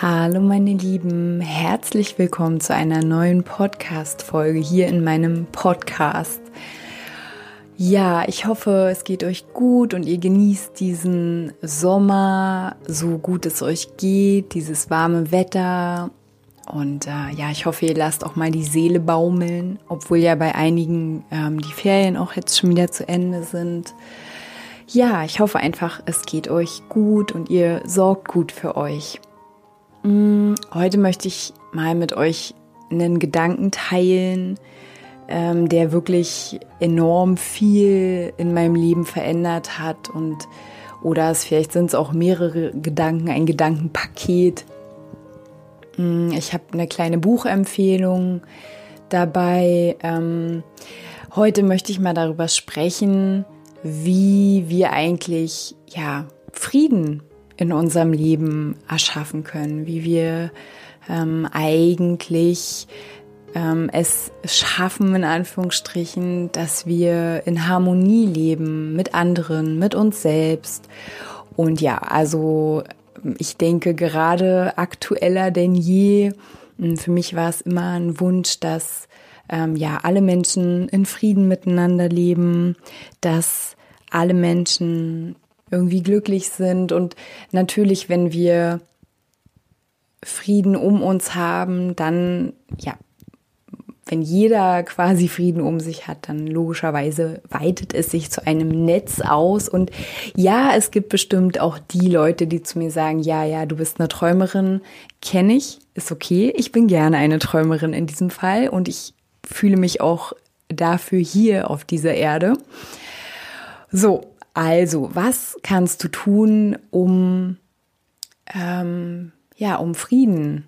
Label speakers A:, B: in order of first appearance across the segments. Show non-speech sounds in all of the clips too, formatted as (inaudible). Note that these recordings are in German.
A: Hallo meine Lieben, herzlich willkommen zu einer neuen Podcast-Folge hier in meinem Podcast. Ja, ich hoffe, es geht euch gut und ihr genießt diesen Sommer so gut es euch geht, dieses warme Wetter. Und äh, ja, ich hoffe, ihr lasst auch mal die Seele baumeln, obwohl ja bei einigen ähm, die Ferien auch jetzt schon wieder zu Ende sind. Ja, ich hoffe einfach, es geht euch gut und ihr sorgt gut für euch. Mm, heute möchte ich mal mit euch einen Gedanken teilen, ähm, der wirklich enorm viel in meinem Leben verändert hat und oder es vielleicht sind es auch mehrere Gedanken, ein Gedankenpaket. Mm, ich habe eine kleine Buchempfehlung dabei. Ähm, heute möchte ich mal darüber sprechen, wie wir eigentlich ja Frieden in unserem Leben erschaffen können, wie wir ähm, eigentlich ähm, es schaffen, in Anführungsstrichen, dass wir in Harmonie leben mit anderen, mit uns selbst. Und ja, also ich denke gerade aktueller denn je. Hm, für mich war es immer ein Wunsch, dass ähm, ja alle Menschen in Frieden miteinander leben, dass alle Menschen irgendwie glücklich sind. Und natürlich, wenn wir Frieden um uns haben, dann, ja, wenn jeder quasi Frieden um sich hat, dann logischerweise weitet es sich zu einem Netz aus. Und ja, es gibt bestimmt auch die Leute, die zu mir sagen, ja, ja, du bist eine Träumerin, kenne ich, ist okay. Ich bin gerne eine Träumerin in diesem Fall und ich fühle mich auch dafür hier auf dieser Erde. So, also, was kannst du tun, um, ähm, ja, um Frieden,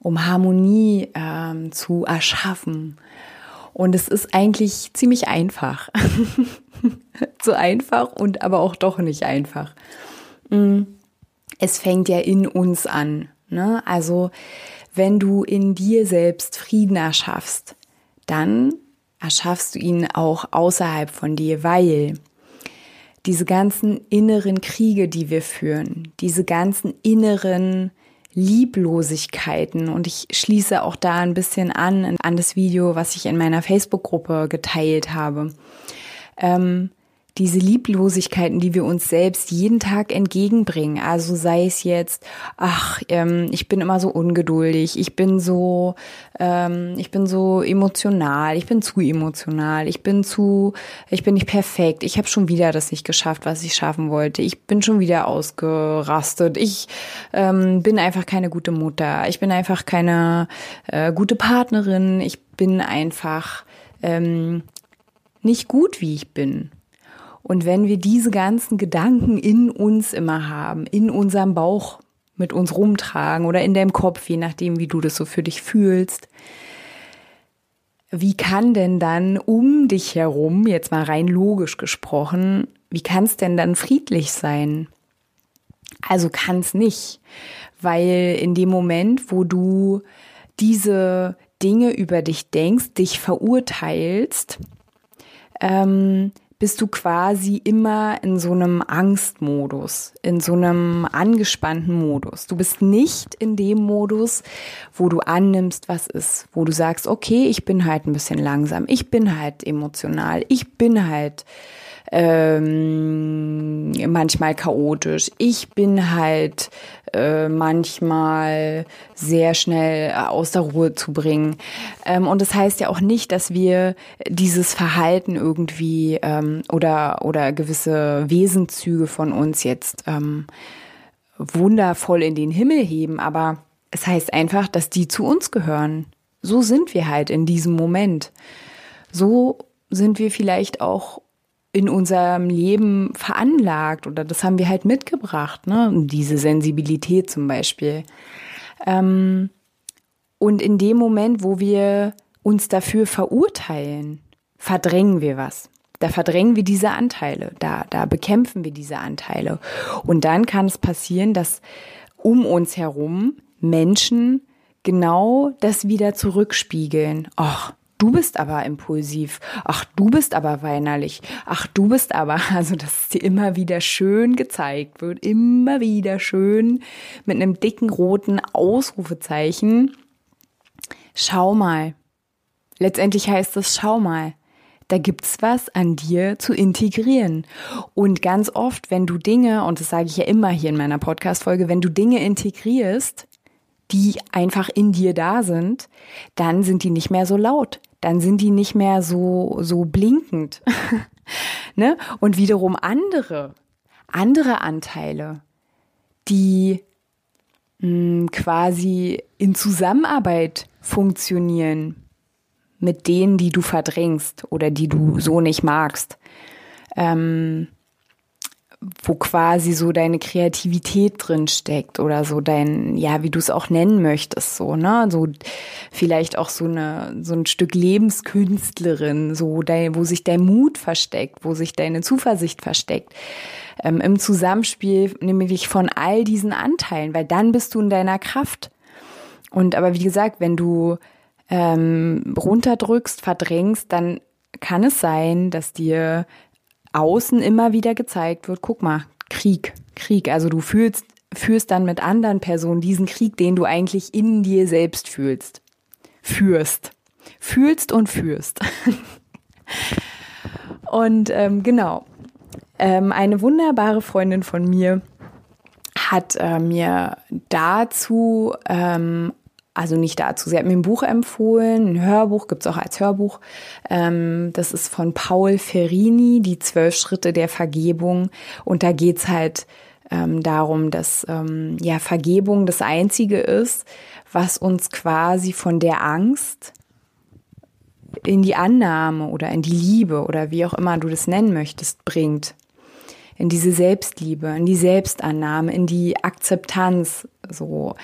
A: um Harmonie ähm, zu erschaffen? Und es ist eigentlich ziemlich einfach. (laughs) so einfach und aber auch doch nicht einfach. Mm, es fängt ja in uns an. Ne? Also, wenn du in dir selbst Frieden erschaffst, dann erschaffst du ihn auch außerhalb von dir, weil diese ganzen inneren Kriege, die wir führen, diese ganzen inneren Lieblosigkeiten. Und ich schließe auch da ein bisschen an, an das Video, was ich in meiner Facebook-Gruppe geteilt habe. Ähm, diese Lieblosigkeiten, die wir uns selbst jeden Tag entgegenbringen. Also sei es jetzt, ach, ähm, ich bin immer so ungeduldig, ich bin so, ähm, ich bin so emotional, ich bin zu emotional, ich bin zu, ich bin nicht perfekt, ich habe schon wieder das nicht geschafft, was ich schaffen wollte, ich bin schon wieder ausgerastet, ich ähm, bin einfach keine gute Mutter, ich bin einfach keine äh, gute Partnerin, ich bin einfach ähm, nicht gut, wie ich bin. Und wenn wir diese ganzen Gedanken in uns immer haben, in unserem Bauch mit uns rumtragen oder in deinem Kopf, je nachdem, wie du das so für dich fühlst, wie kann denn dann um dich herum, jetzt mal rein logisch gesprochen, wie kann es denn dann friedlich sein? Also kann es nicht, weil in dem Moment, wo du diese Dinge über dich denkst, dich verurteilst, ähm, bist du quasi immer in so einem Angstmodus, in so einem angespannten Modus. Du bist nicht in dem Modus, wo du annimmst, was ist, wo du sagst, okay, ich bin halt ein bisschen langsam, ich bin halt emotional, ich bin halt ähm, manchmal chaotisch. Ich bin halt äh, manchmal sehr schnell aus der Ruhe zu bringen. Ähm, und das heißt ja auch nicht, dass wir dieses Verhalten irgendwie ähm, oder, oder gewisse Wesenzüge von uns jetzt ähm, wundervoll in den Himmel heben, aber es heißt einfach, dass die zu uns gehören. So sind wir halt in diesem Moment. So sind wir vielleicht auch in unserem Leben veranlagt oder das haben wir halt mitgebracht, ne? Diese Sensibilität zum Beispiel. Ähm, Und in dem Moment, wo wir uns dafür verurteilen, verdrängen wir was. Da verdrängen wir diese Anteile, da, da bekämpfen wir diese Anteile. Und dann kann es passieren, dass um uns herum Menschen genau das wieder zurückspiegeln. Ach, du bist aber impulsiv. Ach, du bist aber weinerlich. Ach, du bist aber, (laughs) also dass dir immer wieder schön gezeigt wird, immer wieder schön mit einem dicken roten Ausrufezeichen. Schau mal. Letztendlich heißt es, schau mal. Da gibt's was an dir zu integrieren. Und ganz oft, wenn du Dinge, und das sage ich ja immer hier in meiner Podcast-Folge, wenn du Dinge integrierst, die einfach in dir da sind, dann sind die nicht mehr so laut. Dann sind die nicht mehr so, so blinkend. (laughs) ne? Und wiederum andere, andere Anteile, die mh, hm, quasi in Zusammenarbeit funktionieren mit denen, die du verdrängst oder die du so nicht magst. Ähm, wo quasi so deine Kreativität drin steckt oder so dein, ja, wie du es auch nennen möchtest, so, ne, so vielleicht auch so eine, so ein Stück Lebenskünstlerin, so dein, wo sich dein Mut versteckt, wo sich deine Zuversicht versteckt, ähm, im Zusammenspiel nämlich von all diesen Anteilen, weil dann bist du in deiner Kraft. Und aber wie gesagt, wenn du ähm, runterdrückst, verdrängst, dann kann es sein, dass dir außen immer wieder gezeigt wird, guck mal, Krieg, Krieg. Also du fühlst, führst dann mit anderen Personen diesen Krieg, den du eigentlich in dir selbst fühlst. Führst. Fühlst und führst. (laughs) und ähm, genau. Ähm, eine wunderbare Freundin von mir hat äh, mir dazu ähm, also nicht dazu. Sie hat mir ein Buch empfohlen, ein Hörbuch, gibt's auch als Hörbuch. Ähm, das ist von Paul Ferrini, die zwölf Schritte der Vergebung. Und da geht's halt ähm, darum, dass ähm, ja Vergebung das Einzige ist, was uns quasi von der Angst in die Annahme oder in die Liebe oder wie auch immer du das nennen möchtest, bringt. In diese Selbstliebe, in die Selbstannahme, in die Akzeptanz, so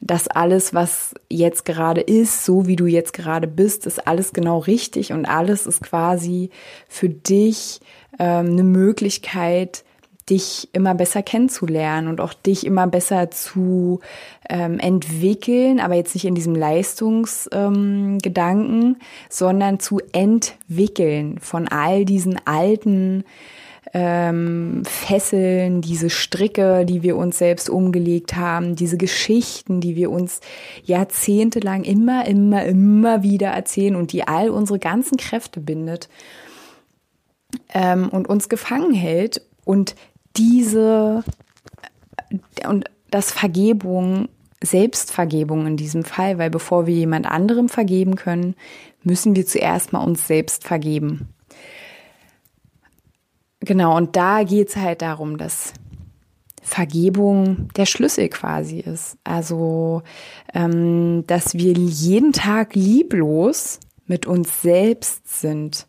A: dass alles, was jetzt gerade ist, so wie du jetzt gerade bist, ist alles genau richtig und alles ist quasi für dich ähm, eine Möglichkeit, dich immer besser kennenzulernen und auch dich immer besser zu ähm, entwickeln, aber jetzt nicht in diesem Leistungsgedanken, ähm, sondern zu entwickeln von all diesen alten ähm, Fesseln, diese Stricke, die wir uns selbst umgelegt haben, diese Geschichten, die wir uns jahrzehntelang immer, immer, immer wieder erzählen und die all unsere ganzen Kräfte bindet ähm, und uns gefangen hält. Und diese äh, und das Vergebung, Selbstvergebung in diesem Fall, weil bevor wir jemand anderem vergeben können, müssen wir zuerst mal uns selbst vergeben. Genau, und da geht's halt darum, dass Vergebung der Schlüssel quasi ist. Also, ähm, dass wir jeden Tag lieblos mit uns selbst sind,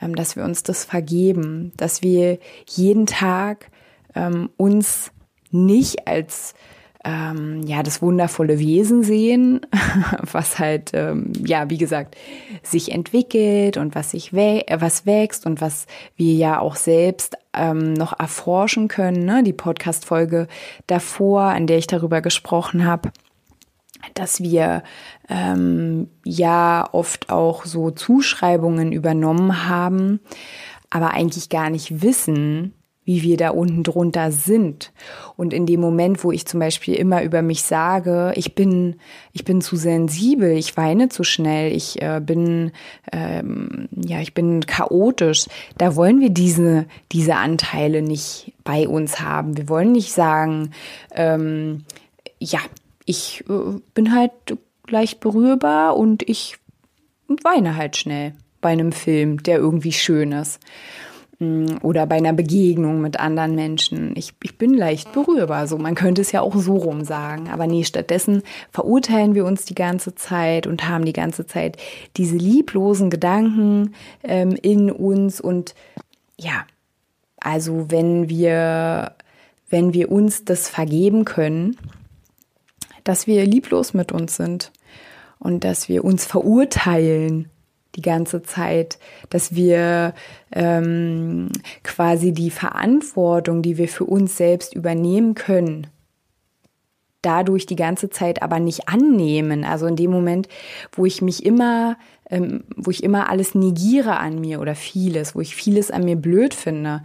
A: ähm, dass wir uns das vergeben, dass wir jeden Tag ähm, uns nicht als ähm, ja das wundervolle Wesen sehen, (laughs) was halt ähm, ja wie gesagt sich entwickelt und was sich wä was wächst und was wir ja auch selbst ähm, noch erforschen können. Ne? Die Podcast-Folge davor, an der ich darüber gesprochen habe, dass wir ähm, ja oft auch so Zuschreibungen übernommen haben, aber eigentlich gar nicht wissen, wie wir da unten drunter sind. Und in dem Moment, wo ich zum Beispiel immer über mich sage, ich bin, ich bin zu sensibel, ich weine zu schnell, ich äh, bin, ähm, ja, ich bin chaotisch, da wollen wir diese, diese Anteile nicht bei uns haben. Wir wollen nicht sagen, ähm, ja, ich äh, bin halt leicht berührbar und ich weine halt schnell bei einem Film, der irgendwie schön ist. Oder bei einer Begegnung mit anderen Menschen. Ich, ich bin leicht berührbar, so man könnte es ja auch so rum sagen. Aber nee, stattdessen verurteilen wir uns die ganze Zeit und haben die ganze Zeit diese lieblosen Gedanken ähm, in uns. Und ja, also wenn wir, wenn wir uns das vergeben können, dass wir lieblos mit uns sind und dass wir uns verurteilen die ganze Zeit, dass wir ähm, quasi die Verantwortung, die wir für uns selbst übernehmen können, dadurch die ganze Zeit aber nicht annehmen. Also in dem Moment, wo ich mich immer, ähm, wo ich immer alles negiere an mir oder vieles, wo ich vieles an mir blöd finde,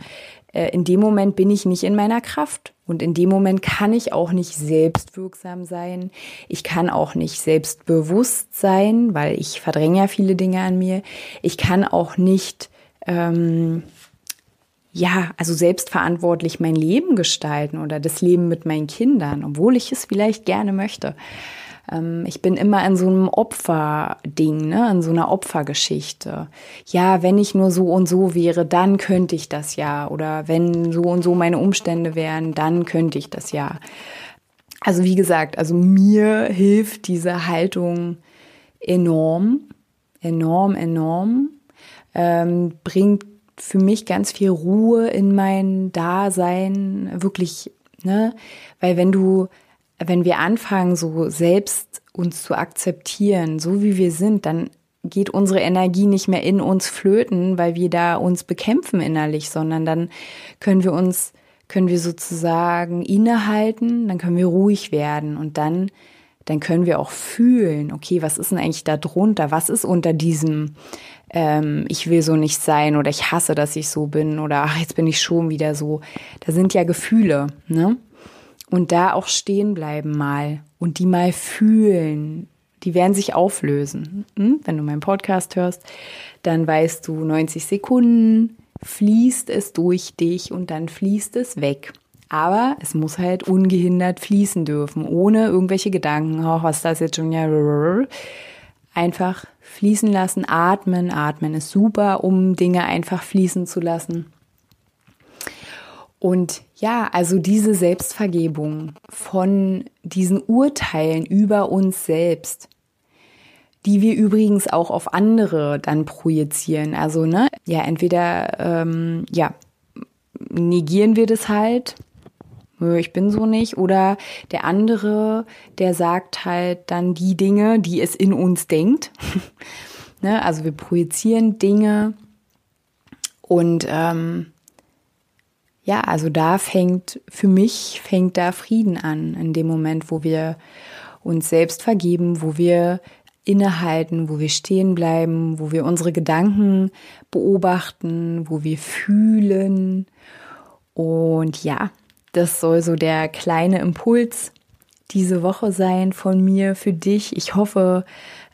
A: äh, in dem Moment bin ich nicht in meiner Kraft. Und in dem Moment kann ich auch nicht selbstwirksam sein. Ich kann auch nicht selbstbewusst sein, weil ich verdränge ja viele Dinge an mir. Ich kann auch nicht, ähm, ja, also selbstverantwortlich mein Leben gestalten oder das Leben mit meinen Kindern, obwohl ich es vielleicht gerne möchte. Ähm, ich bin immer in so einem Opferding, ne, in so einer Opfergeschichte. Ja, wenn ich nur so und so wäre, dann könnte ich das ja. Oder wenn so und so meine Umstände wären, dann könnte ich das ja. Also wie gesagt, also mir hilft diese Haltung enorm, enorm, enorm, ähm, bringt für mich ganz viel Ruhe in mein Dasein, wirklich, ne? Weil wenn du wenn wir anfangen, so selbst uns zu akzeptieren, so wie wir sind, dann geht unsere Energie nicht mehr in uns flöten, weil wir da uns bekämpfen innerlich, sondern dann können wir uns, können wir sozusagen innehalten, dann können wir ruhig werden und dann, dann können wir auch fühlen, okay, was ist denn eigentlich da drunter? Was ist unter diesem, ähm, ich will so nicht sein oder ich hasse, dass ich so bin oder ach, jetzt bin ich schon wieder so. Da sind ja Gefühle, ne? Und da auch stehen bleiben mal und die mal fühlen. Die werden sich auflösen. Hm? Wenn du meinen Podcast hörst, dann weißt du, 90 Sekunden fließt es durch dich und dann fließt es weg. Aber es muss halt ungehindert fließen dürfen, ohne irgendwelche Gedanken, auch was das jetzt schon ja. Einfach fließen lassen, atmen. Atmen ist super, um Dinge einfach fließen zu lassen. Und ja, also diese Selbstvergebung von diesen Urteilen über uns selbst, die wir übrigens auch auf andere dann projizieren. Also, ne, ja, entweder, ähm, ja, negieren wir das halt, ich bin so nicht, oder der andere, der sagt halt dann die Dinge, die es in uns denkt. (laughs) ne, also wir projizieren Dinge und ähm, ja, also da fängt, für mich fängt da Frieden an, in dem Moment, wo wir uns selbst vergeben, wo wir innehalten, wo wir stehen bleiben, wo wir unsere Gedanken beobachten, wo wir fühlen. Und ja, das soll so der kleine Impuls diese Woche sein von mir für dich. Ich hoffe,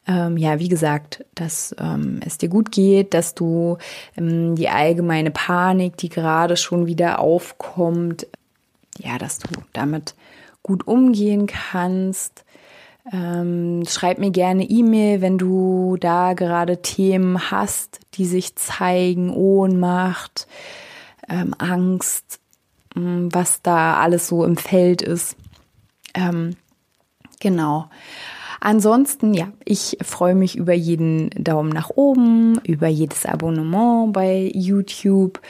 A: ähm, ja, wie gesagt, dass ähm, es dir gut geht, dass du ähm, die allgemeine Panik, die gerade schon wieder aufkommt, ja, dass du damit gut umgehen kannst. Ähm, schreib mir gerne E-Mail, wenn du da gerade Themen hast, die sich zeigen, Ohnmacht, ähm, Angst, was da alles so im Feld ist. Ähm, genau. Ansonsten, ja, ich freue mich über jeden Daumen nach oben, über jedes Abonnement bei YouTube.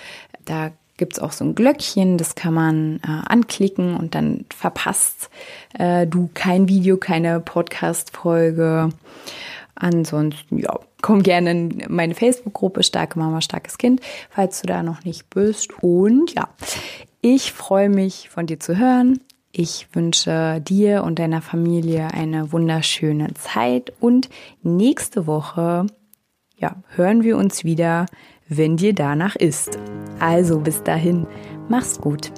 A: Da gibt es auch so ein Glöckchen, das kann man äh, anklicken und dann verpasst äh, du kein Video, keine Podcast-Folge. Ansonsten, ja, komm gerne in meine Facebook-Gruppe Starke Mama, starkes Kind, falls du da noch nicht bist. Und ja, ich freue mich von dir zu hören. Ich wünsche dir und deiner Familie eine wunderschöne Zeit und nächste Woche ja, hören wir uns wieder, wenn dir danach ist. Also bis dahin, mach's gut.